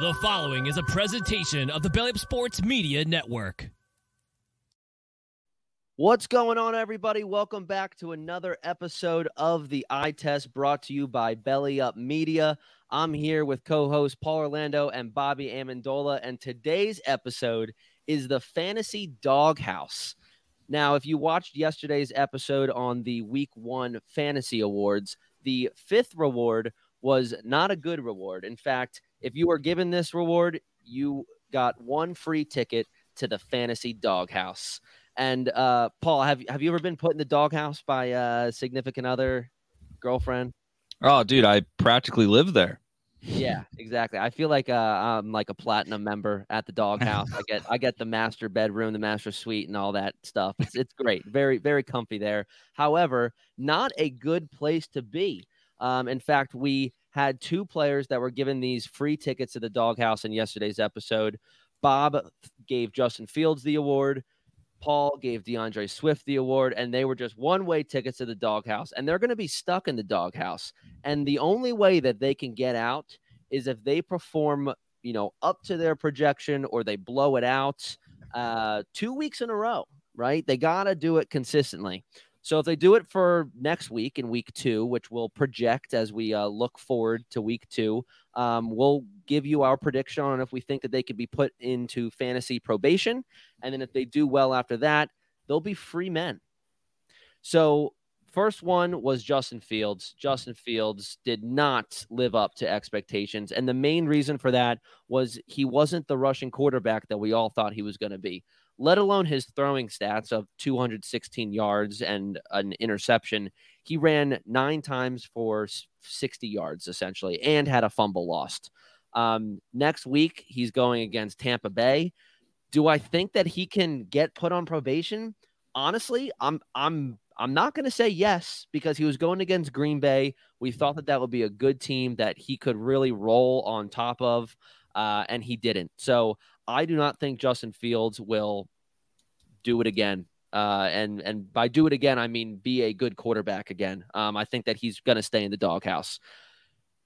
The following is a presentation of the Belly Up Sports Media Network. What's going on, everybody? Welcome back to another episode of the Eye Test brought to you by Belly Up Media. I'm here with co hosts Paul Orlando and Bobby Amendola, and today's episode is the Fantasy Doghouse. Now, if you watched yesterday's episode on the Week One Fantasy Awards, the fifth reward was not a good reward. In fact, if you were given this reward, you got one free ticket to the Fantasy Doghouse. And uh, Paul, have have you ever been put in the doghouse by a significant other, girlfriend? Oh, dude, I practically live there. Yeah, exactly. I feel like uh, I'm like a platinum member at the doghouse. I get I get the master bedroom, the master suite, and all that stuff. It's it's great, very very comfy there. However, not a good place to be. Um, in fact, we had two players that were given these free tickets to the doghouse in yesterday's episode. Bob gave Justin Fields the award. Paul gave D'Andre Swift the award, and they were just one way tickets to the doghouse. And they're going to be stuck in the doghouse. And the only way that they can get out is if they perform, you know, up to their projection or they blow it out uh, two weeks in a row, right? They got to do it consistently. So if they do it for next week in week two, which we'll project as we uh, look forward to week two, um, we'll give you our prediction on if we think that they could be put into fantasy probation. And then if they do well after that, they'll be free men. So first one was Justin Fields. Justin Fields did not live up to expectations. And the main reason for that was he wasn't the rushing quarterback that we all thought he was going to be let alone his throwing stats of 216 yards and an interception. He ran nine times for 60 yards essentially and had a fumble lost. Um, next week, he's going against Tampa Bay. Do I think that he can get put on probation? Honestly, I'm I'm I'm not going to say yes because he was going against Green Bay. We thought that that would be a good team that he could really roll on top of, uh, and he didn't. So I do not think Justin Fields will do it again. Uh, and and by do it again, I mean be a good quarterback again. Um, I think that he's going to stay in the doghouse.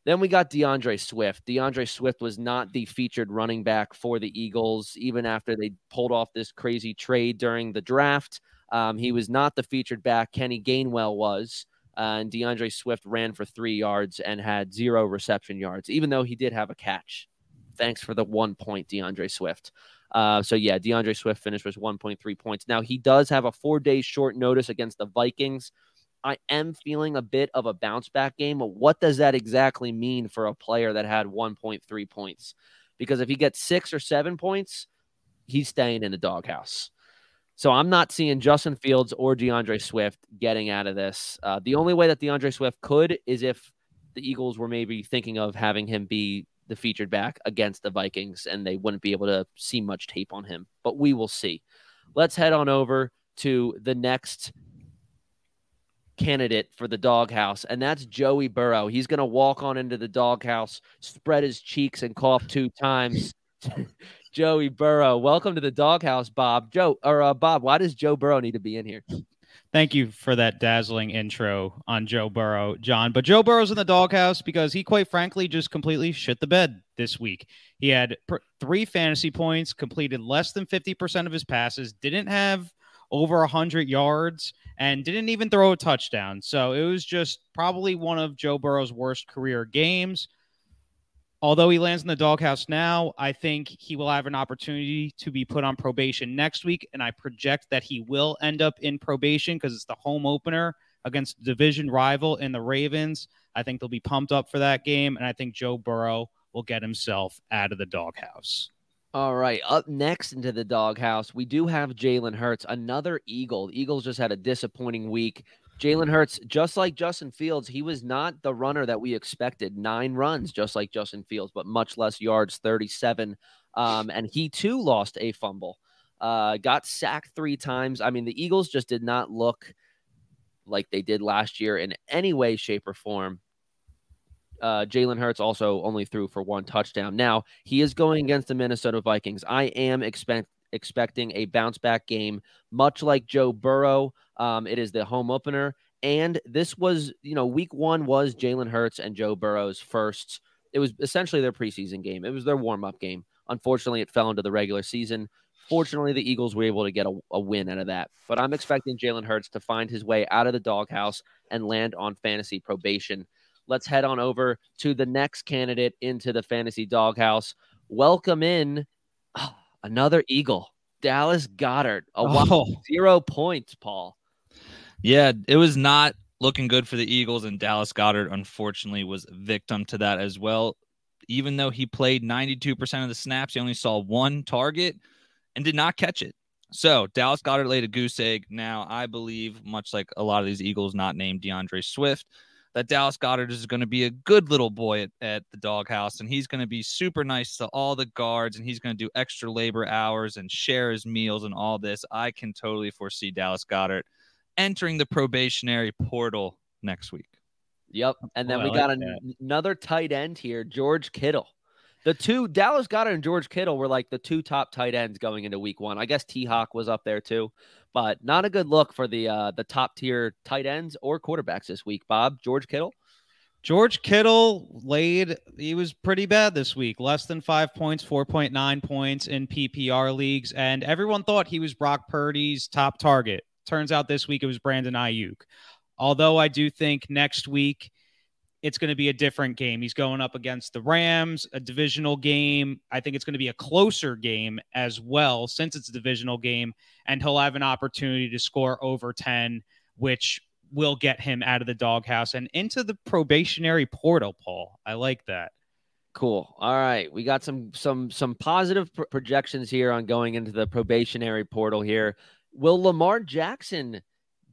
Then we got D'Andre Swift. D'Andre Swift was not the featured running back for the Eagles, even after they pulled off this crazy trade during the draft. Um, he was not the featured back. Kenny Gainwell was. Uh, and D'Andre Swift ran for three yards and had zero reception yards, even though he did have a catch. Thanks for the one point, D'Andre Swift. Uh, so yeah, D'Andre Swift finished with 1.3 points. Now he does have a four day short notice against the Vikings. I am feeling a bit of a bounce back game. What does that exactly mean for a player that had 1.3 points? Because if he gets six or seven points, he's staying in the doghouse. So I'm not seeing Justin Fields or D'Andre Swift getting out of this. Uh, the only way that D'Andre Swift could is if the Eagles were maybe thinking of having him be the featured back against the Vikings, and they wouldn't be able to see much tape on him. But we will see. Let's head on over to the next candidate for the doghouse, and that's Joey Burrow. He's going to walk on into the doghouse, spread his cheeks, and cough two times. Joey Burrow, welcome to the doghouse, Bob. Joe or uh, Bob, why does Joe Burrow need to be in here? Thank you for that dazzling intro on Joe Burrow, Jon. But Joe Burrow's in the doghouse because he, quite frankly, just completely shit the bed this week. He had pr- three fantasy points, completed less than 50% of his passes, didn't have over 100 yards, and didn't even throw a touchdown. So it was just probably one of Joe Burrow's worst career games. Although he lands in the doghouse now, I think he will have an opportunity to be put on probation next week. And I project that he will end up in probation because it's the home opener against division rival in the Ravens. I think they'll be pumped up for that game. And I think Joe Burrow will get himself out of the doghouse. All right. Up next into the doghouse, we do have Jalen Hurts, another Eagle. The Eagles just had a disappointing week. Jalen Hurts, just like Justin Fields, he was not the runner that we expected. Nine runs, just like Justin Fields, but much less yards, 37. Um, and he too lost a fumble. Uh, got sacked three times. I mean, the Eagles just did not look like they did last year in any way, shape, or form. Uh, Jalen Hurts also only threw for one touchdown. Now he is going against the Minnesota Vikings. I am expect expecting a bounce back game, much like Joe Burrow. Um, it is the home opener. And this was, you know, week one was Jalen Hurts and Joe Burrow's first it was essentially their preseason game. It was their warm up game. Unfortunately, it fell into the regular season. Fortunately, the Eagles were able to get a, a win out of that. But I'm expecting Jalen Hurts to find his way out of the doghouse and land on fantasy probation. Let's head on over to the next candidate into the fantasy doghouse. Welcome in another Eagle, Dallas Goedert, A Oh. zero points, Paul. Yeah, it was not looking good for the Eagles, and Dallas Goedert unfortunately was victim to that as well. Even though he played 92% of the snaps, he only saw one target and did not catch it. So Dallas Goedert laid a goose egg. Now, I believe, much like a lot of these Eagles not named D'Andre Swift, that Dallas Goedert is going to be a good little boy at, at the doghouse, and he's going to be super nice to all the guards, and he's going to do extra labor hours and share his meals and all this. I can totally foresee Dallas Goedert entering the probationary portal next week. Yep. And then Oh, we like got an- another tight end here, George Kittle. The two Dallas Goedert and George Kittle were like the two top tight ends going into week one. I guess T Hawk was up there too, but not a good look for the uh the top tier tight ends or quarterbacks this week. Bob, George Kittle. George Kittle laid, he was pretty bad this week. Less than five points, 4.9 points in PPR leagues. And everyone thought he was Brock Purdy's top target. Turns out this week it was Brandon Aiyuk. Although I do think next week it's going to be a different game. He's going up against the Rams, a divisional game. I think it's going to be a closer game as well, since it's a divisional game. And he'll have an opportunity to score over 10, which will get him out of the doghouse and into the probationary portal, Paul. I like that. Cool. All right, we got some some some positive pr- projections here on going into the probationary portal here. Will Lamar Jackson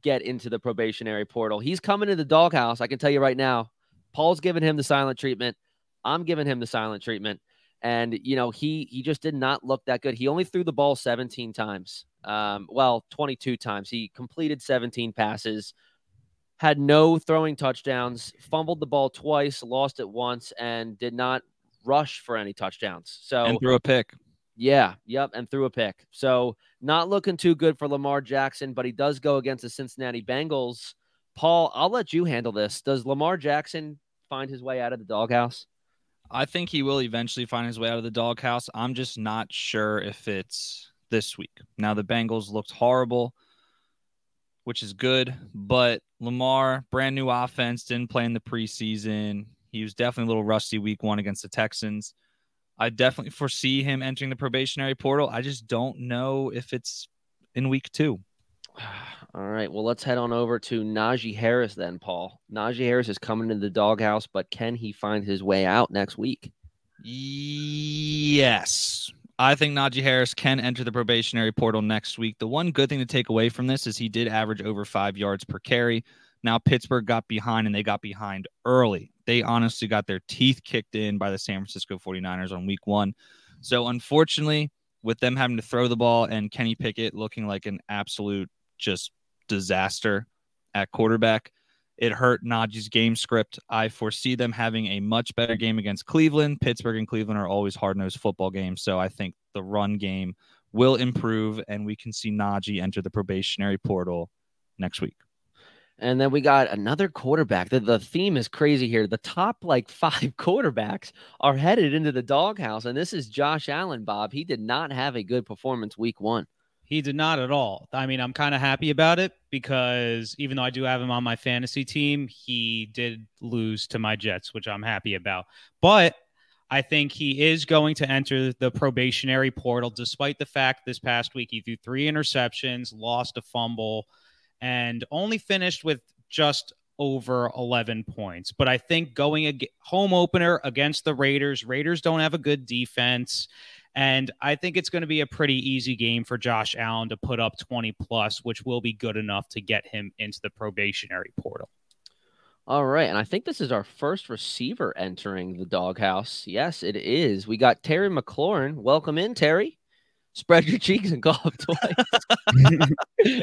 get into the probationary portal? He's coming to the doghouse. I can tell you right now. Paul's giving him the silent treatment. I'm giving him the silent treatment. And you know, he he just did not look that good. He only threw the ball 17 times. Um, well, 22 times. He completed 17 passes, had no throwing touchdowns, fumbled the ball twice, lost it once, and did not rush for any touchdowns. So and threw a pick. yeah, yep, and threw a pick. So not looking too good for Lamar Jackson, but he does go against the Cincinnati Bengals. Paul, I'll let you handle this. Does Lamar Jackson find his way out of the doghouse? I think he will eventually find his way out of the doghouse. I'm just not sure if it's this week. Now the Bengals looked horrible, which is good, but Lamar, brand new offense, didn't play in the preseason. He was definitely a little rusty week one against the Texans. I definitely foresee him entering the probationary portal. I just don't know if it's in week two. All right. Well, let's head on over to Najee Harris then, Paul. Najee Harris is coming to the doghouse, but can he find his way out next week? Yes. I think Najee Harris can enter the probationary portal next week. The one good thing to take away from this is he did average over five yards per carry. Now, Pittsburgh got behind and they got behind early. They honestly got their teeth kicked in by the San Francisco 49ers on week one. So, unfortunately, with them having to throw the ball and Kenny Pickett looking like an absolute just disaster at quarterback, it hurt Najee's game script. I foresee them having a much better game against Cleveland. Pittsburgh and Cleveland are always hard nosed football games. So I think the run game will improve and we can see Najee enter the probationary portal next week. And then we got another quarterback. The, the theme is crazy here. The top like five quarterbacks are headed into the doghouse. And this is Josh Allen, Bob. He did not have a good performance week one. He did not at all. I mean, I'm kind of happy about it because even though I do have him on my fantasy team, he did lose to my Jets, which I'm happy about. But I think he is going to enter the probationary portal, despite the fact this past week he threw three interceptions, lost a fumble, and only finished with just over 11 points. But I think going a home opener against the Raiders, Raiders don't have a good defense. And I think it's going to be a pretty easy game for Josh Allen to put up 20 plus, which will be good enough to get him into the probationary portal. All right. And I think this is our first receiver entering the doghouse. Yes, it is. We got Terry McLaurin. Welcome in, Terry. Spread your cheeks and go up twice.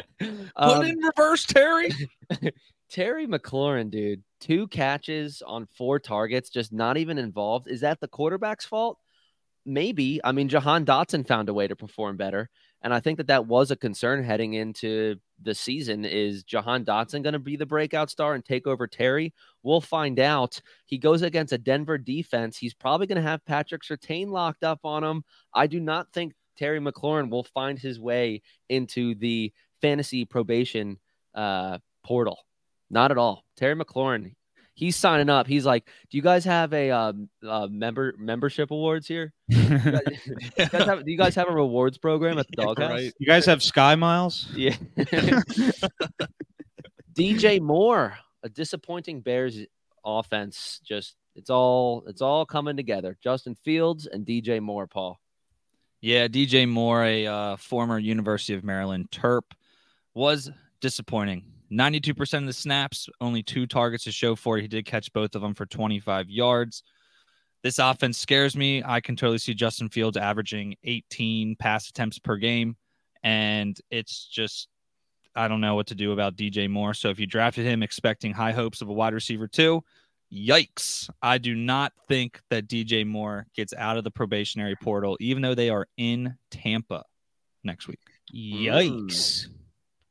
Um, reverse, Terry. Terry McLaurin, dude, two catches on four targets, just not even involved. Is that the quarterback's fault? Maybe. I mean, Jahan Dotson found a way to perform better. And I think that that was a concern heading into the season. Is Jahan Dotson going to be the breakout star and take over Terry? We'll find out. He goes against a Denver defense. He's probably going to have Patrick Surtain locked up on him. I do not think Terry McLaurin will find his way into the fantasy probation uh, portal. Not at all. Terry McLaurin, he's signing up. He's like, "Do you guys have a uh, uh, member membership awards here? you guys, you guys have, do you guys have a rewards program at the doghouse? right. You guys have Sky Miles? Yeah. DJ Moore, a disappointing Bears offense. Just it's all it's all coming together. Justin Fields and DJ Moore, Paul. Yeah, DJ Moore, a uh, former University of Maryland Terp, was disappointing. 92% of the snaps, only two targets to show for it. He did catch both of them for 25 yards. This offense scares me. I can totally see Justin Fields averaging 18 pass attempts per game. And it's just, I don't know what to do about DJ Moore. So if you drafted him expecting high hopes of a wide receiver too, yikes. I do not think that DJ Moore gets out of the probationary portal, even though they are in Tampa next week. Yikes. Mm.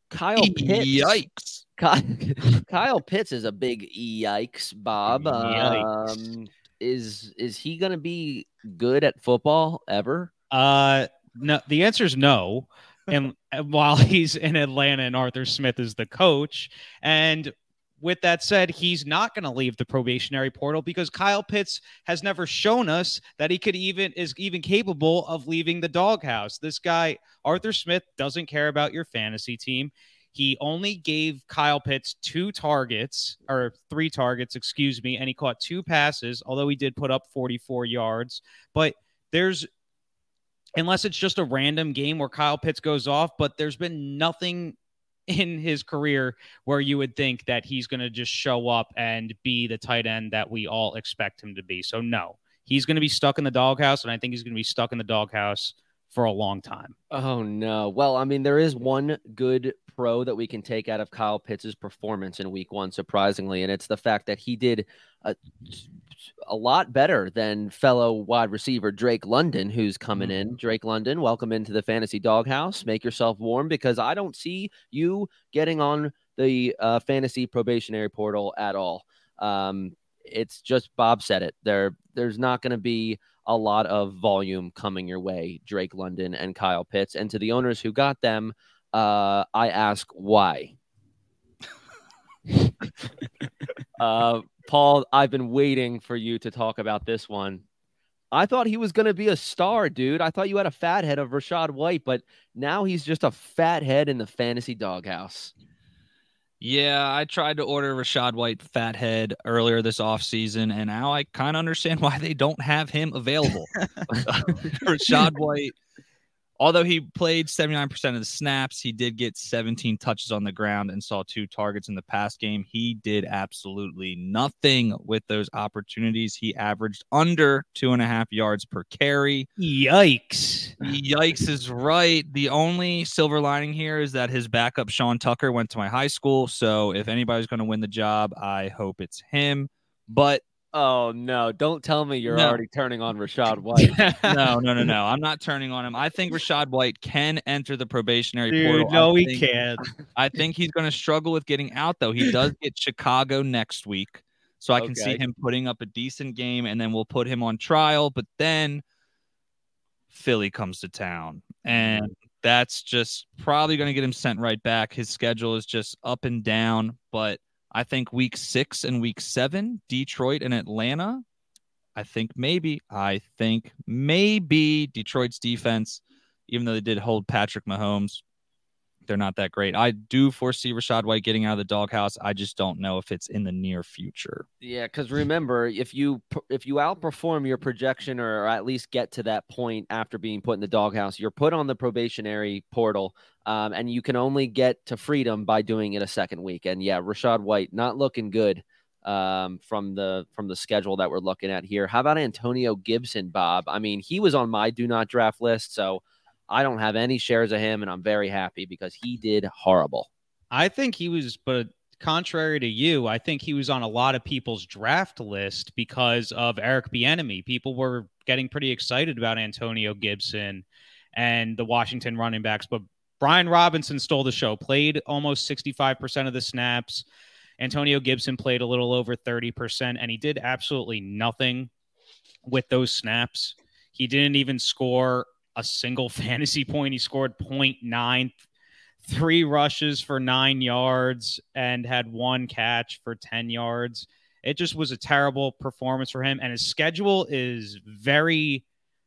Kyle Pitts. Yikes. Ky- Kyle Pitts is a big yikes, Bob. Yikes. Um, is is he going to be good at football ever? Uh, no. The answer is no. And while he's in Atlanta and Arthur Smith is the coach, and with that said, he's not going to leave the probationary portal because Kyle Pitts has never shown us that he could even is even capable of leaving the doghouse. This guy, Arthur Smith, doesn't care about your fantasy team. He only gave Kyle Pitts two targets or three targets, excuse me, and he caught two passes, although he did put up 44 yards. But there's unless it's just a random game where Kyle Pitts goes off, but there's been nothing in his career where you would think that he's going to just show up and be the tight end that we all expect him to be. So, no, he's going to be stuck in the doghouse, and I think he's going to be stuck in the doghouse for a long time. Oh no. Well, I mean, there is one good pro that we can take out of Kyle Pitts' performance in week one, surprisingly, and it's the fact that he did a, a lot better than fellow wide receiver Drake London, who's coming in. Drake London, welcome into the fantasy doghouse. Make yourself warm because I don't see you getting on the uh, fantasy probationary portal at all. Um, it's just Bob said it. There, there's not going to be a lot of volume coming your way, Drake London and Kyle Pitts. And to the owners who got them, uh, I ask why. uh, Paul, I've been waiting for you to talk about this one. I thought he was going to be a star, dude. I thought you had a fat head of Rachaad White, but now he's just a fat head in the fantasy doghouse. Yeah, I tried to order Rachaad White fathead earlier this offseason, and now I kind of understand why they don't have him available. Rachaad White, although he played 79% of the snaps, he did get 17 touches on the ground and saw two targets in the past game. He did absolutely nothing with those opportunities. He averaged under two and a half yards per carry. Yikes. Yikes is right. The only silver lining here is that his backup, Sean Tucker, went to my high school. So if anybody's going to win the job, I hope it's him. But Oh no! Don't tell me you're No. already turning on Rachaad White. no, no, no, no. I'm not turning on him. I think Rachaad White can enter the probationary Dude, portal. no, I he think, can't. I think he's going to struggle with getting out, though. He does get Chicago next week. So I can see him putting up a decent game, and then we'll put him on trial. But then Philly comes to town, mm-hmm. and that's just probably going to get him sent right back. His schedule is just up and down. But I think week six and week seven, Detroit and Atlanta. I think maybe, I think maybe Detroit's defense, even though they did hold Patrick Mahomes, they're not that great. I do foresee Rachaad White getting out of the doghouse. I just don't know if it's in the near future. Yeah, because remember, if you if you outperform your projection or at least get to that point after being put in the doghouse, you're put on the probationary portal, um, and you can only get to freedom by doing it a second week. And yeah, Rachaad White not looking good um, from the from the schedule that we're looking at here. How about Antonio Gibson, Bob? I mean, he was on my do not draft list, so I don't have any shares of him, and I'm very happy because he did horrible. I think he was, but contrary to you, I think he was on a lot of people's draft list because of Eric Bieniemy. People were getting pretty excited about Antonio Gibson, and the Washington running backs. But Brian Robinson stole the show, played almost 65% of the snaps. Antonio Gibson played a little over 30%, and he did absolutely nothing with those snaps. He didn't even score a single fantasy point. He scored 0.9, three rushes for nine yards, and had one catch for 10 yards. It just was a terrible performance for him. And his schedule is very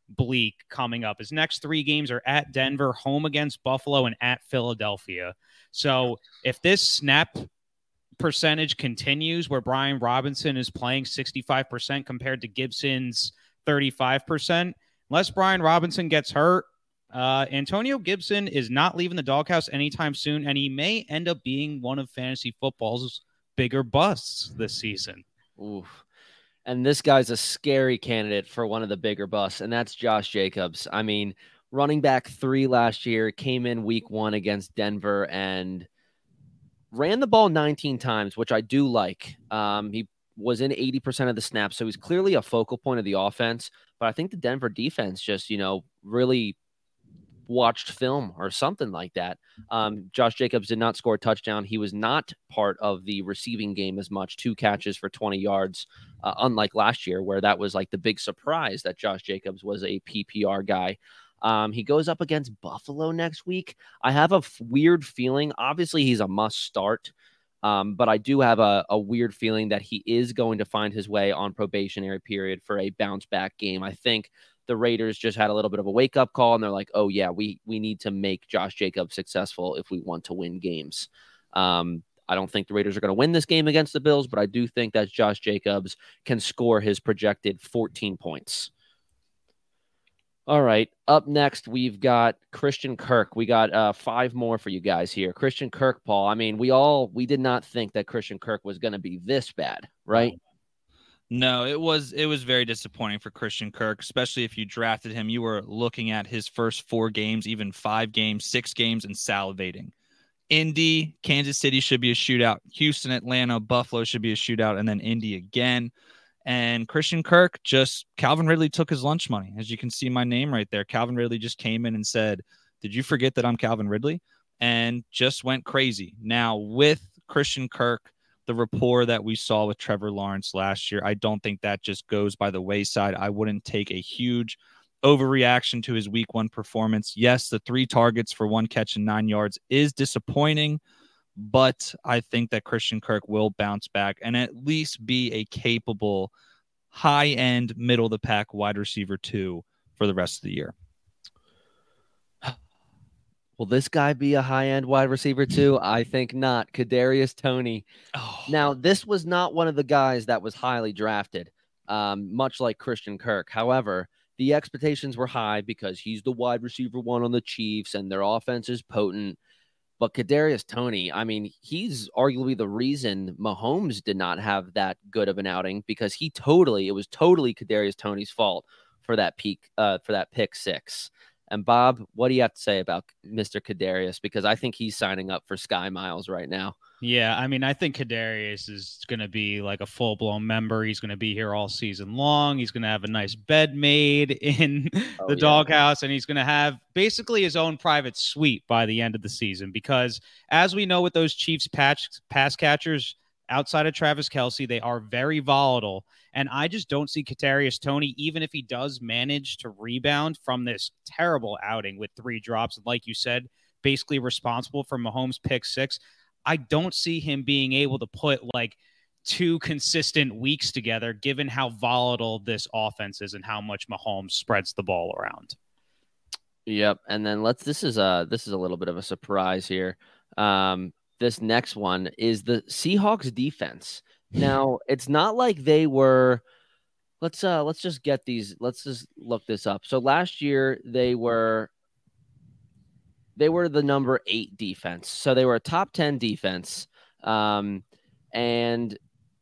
bleak coming up. His next three games are at Denver, home against Buffalo, and at Philadelphia. So if this snap percentage continues where Brian Robinson is playing 65% compared to Gibson's 35%, unless Brian Robinson gets hurt, uh, Antonio Gibson is not leaving the doghouse anytime soon, and he may end up being one of fantasy football's bigger busts this season. Oof. And this guy's a scary candidate for one of the bigger busts, and that's Josh Jacobs. I mean, running back three last year came in week one against Denver and ran the ball 19 times, which I do like. Um, he was in 80% of the snaps, so he's clearly a focal point of the offense. But I think the Denver defense just, you know, really watched film or something like that. Um, Josh Jacobs did not score a touchdown. He was not part of the receiving game as much, two catches for 20 yards, uh, unlike last year, where that was like the big surprise that Josh Jacobs was a PPR guy. Um, he goes up against Buffalo next week. I have a f- weird feeling. Obviously, he's a must start. Um, but I do have a, a weird feeling that he is going to find his way on probationary period for a bounce back game. I think the Raiders just had a little bit of a wake up call and they're like, oh yeah, we we need to make Josh Jacobs successful if we want to win games. Um, I don't think the Raiders are going to win this game against the Bills, but I do think that Josh Jacobs can score his projected 14 points. All right. Up next, we've got Christian Kirk. We got uh, five more for you guys here. Christian Kirk, Paul. I mean, we all we did not think that Christian Kirk was going to be this bad, right? No, it was it was very disappointing for Christian Kirk, especially if you drafted him. You were looking at his first four games, even five games, six games, and salivating. Indy, Kansas City should be a shootout. Houston, Atlanta, Buffalo should be a shootout, and then Indy again. And Christian Kirk just Calvin Ridley took his lunch money. As you can see my name right there. Calvin Ridley just came in and said, Did you forget that I'm Calvin Ridley? And just went crazy. Now with Christian Kirk, the rapport that we saw with Trevor Lawrence last year. I don't think that just goes by the wayside. I wouldn't take a huge overreaction to his week one performance. Yes, the three targets for one catch and nine yards is disappointing, but I think that Christian Kirk will bounce back and at least be a capable high end, middle of the pack wide receiver two for the rest of the year. Will this guy be a high end wide receiver too? I think not. Kadarius Toney. Oh. Now, this was not one of the guys that was highly drafted, um, much like Christian Kirk. However, the expectations were high because he's the wide receiver one on the Chiefs and their offense is potent. But Kadarius Toney, I mean, he's arguably the reason Mahomes did not have that good of an outing because he totally, it was totally Kadarius Toney's fault for that peak, uh, for that pick six. And Bob, what do you have to say about Mr. Kadarius? Because I think he's signing up for Sky Miles right now. Yeah, I mean, I think Kadarius is going to be like a full blown member. He's going to be here all season long. He's going to have a nice bed made in oh, the yeah. doghouse, and he's going to have basically his own private suite by the end of the season. Because as we know with those Chiefs patch, pass catchers, outside of Travis Kelce, they are very volatile. And I just don't see Kadarius Toney, even if he does manage to rebound from this terrible outing with three drops, and like you said, basically responsible for Mahomes' pick six. I don't see him being able to put like two consistent weeks together, given how volatile this offense is and how much Mahomes spreads the ball around. Yep, and then let's. This is a this is a little bit of a surprise here. Um, this next one is the Seahawks defense. Now, it's not like they were let's uh let's just get these let's just look this up. So last year they were they were the number 8 defense. So they were a top 10 defense. Um and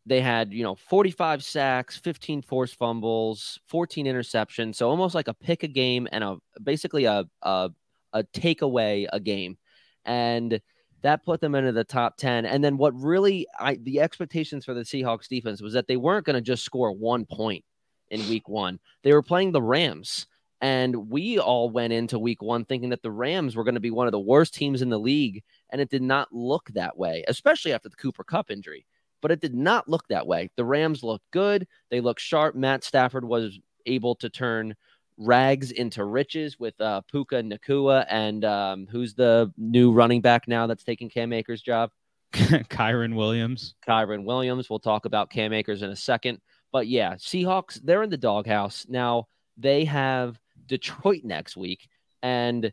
they had, you know, 45 sacks, 15 forced fumbles, 14 interceptions. So almost like a pick a game and a basically a a, a takeaway a game. And that put them into the top 10 and then what really i the expectations for the seahawks defense was that they weren't going to just score one point in week one they were playing the rams And we all went into week one thinking that the Rams were going to be one of the worst teams in the league. And it did not look that way, especially after the Cooper Kupp injury. But it did not look that way. The Rams looked good. They looked sharp. Matt Stafford was able to turn rags into riches with uh, Puka Nacua and um, who's the new running back now that's taking Cam Akers' job? Kyren Williams. Kyren Williams. We'll talk about Cam Akers in a second. But yeah, Seahawks, they're in the doghouse. Now they have Detroit next week, and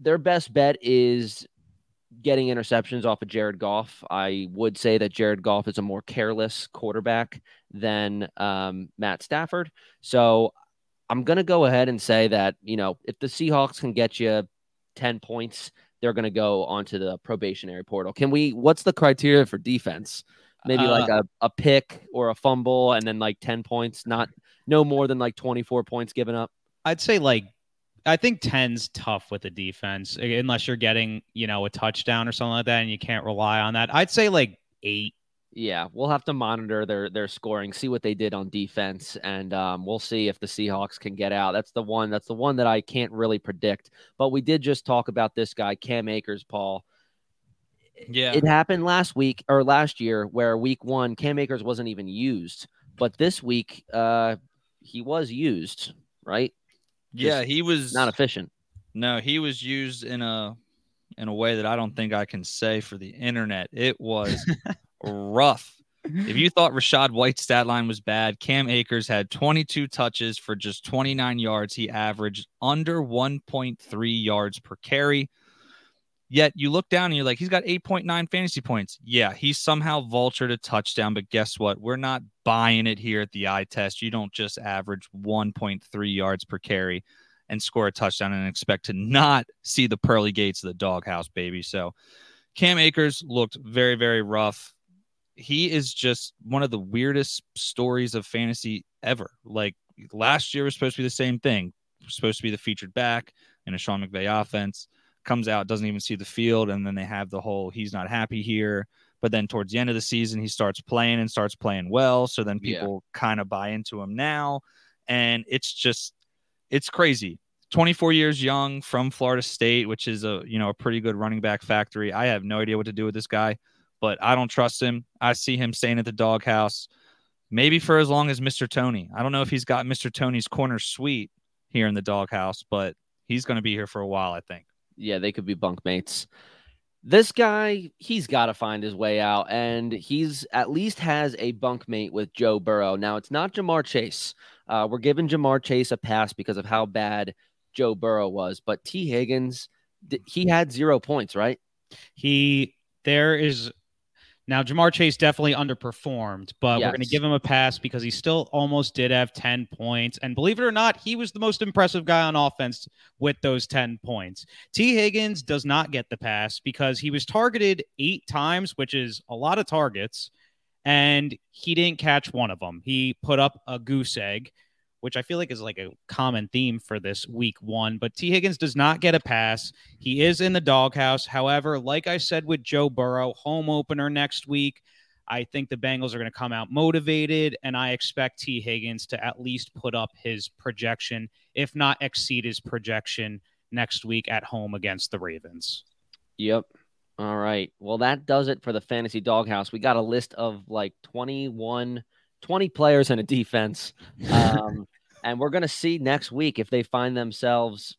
their best bet is getting interceptions off of Jared Goff. I would say that Jared Goff is a more careless quarterback than um, Matt Stafford. So I'm going to go ahead and say that, you know, if the Seahawks can get you 10 points, they're going to go onto the probationary portal. Can we, what's the criteria for defense? Maybe uh, like a, a pick or a fumble and then like 10 points, not no more than like 24 points given up. I'd say like I think 10's tough with the defense unless you're getting, you know, a touchdown or something like that and you can't rely on that. I'd say like 8. Yeah, we'll have to monitor their their scoring, see what they did on defense, and um, we'll see if the Seahawks can get out. That's the one. That's the one that I can't really predict. But we did just talk about this guy, Cam Akers, Paul. Yeah, it happened last week or last year where week one Cam Akers wasn't even used, but this week uh, he was used, right? Yeah, he was not efficient. No, he was used in a in a way that I don't think I can say for the internet. It was rough. If you thought Rachaad White's stat line was bad, Cam Akers had 22 touches for just 29 yards. He averaged under 1.3 yards per carry. Yet you look down and you're like, he's got 8.9 fantasy points. Yeah, he somehow vultured a touchdown, but guess what? We're not buying it here at the eye test. You don't just average 1.3 yards per carry and score a touchdown and expect to not see the pearly gates of the doghouse, baby. So Cam Akers looked very, very rough. He is just one of the weirdest stories of fantasy ever. Like last year was supposed to be the same thing, supposed to be the featured back in a Sean McVay offense comes out, doesn't even see the field, and then they have the whole he's not happy here. But then towards the end of the season, he starts playing and starts playing well. So then people yeah. kind of buy into him now. And it's just it's crazy. 24 years young from Florida State, which is a you know a pretty good running back factory. I have no idea what to do with this guy, but I don't trust him. I see him staying at the doghouse, maybe for as long as Mr. Toney. I don't know if he's got Mr. Toney's corner suite here in the doghouse, but he's going to be here for a while, I think yeah, they could be bunkmates. This guy, he's got to find his way out, and he's at least has a bunkmate with Joe Burrow. Now, it's not Ja'Marr Chase. Uh, we're giving Ja'Marr Chase a pass because of how bad Joe Burrow was, but Tee Higgins, he had zero points, right? He there is now, Ja'Marr Chase definitely underperformed, but yes. we're going to give him a pass because he still almost did have 10 points. And believe it or not, he was the most impressive guy on offense with those 10 points. Tee Higgins does not get the pass because he was targeted eight times, which is a lot of targets, and he didn't catch one of them. He put up a goose egg which I feel like is like a common theme for this week one. But Tee Higgins does not get a pass. He is in the doghouse. However, like I said with Joe Burrow, home opener next week. I think the Bengals are going to come out motivated, and I expect Tee Higgins to at least put up his projection, if not exceed his projection next week at home against the Ravens. Yep. All right. Well, that does it for the fantasy doghouse. We got a list of like 21 20 players in a defense. Um, and we're going to see next week if they find themselves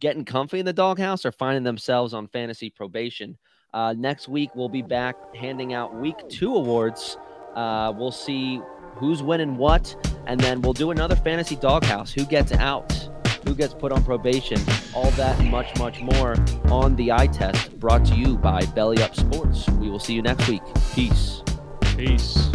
getting comfy in the doghouse or finding themselves on fantasy probation. Uh, next week, we'll be back handing out week two awards. Uh, we'll see who's winning what, and then we'll do another fantasy doghouse. Who gets out? Who gets put on probation? All that and much, much more on the eye test brought to you by Belly Up Sports. We will see you next week. Peace. Peace.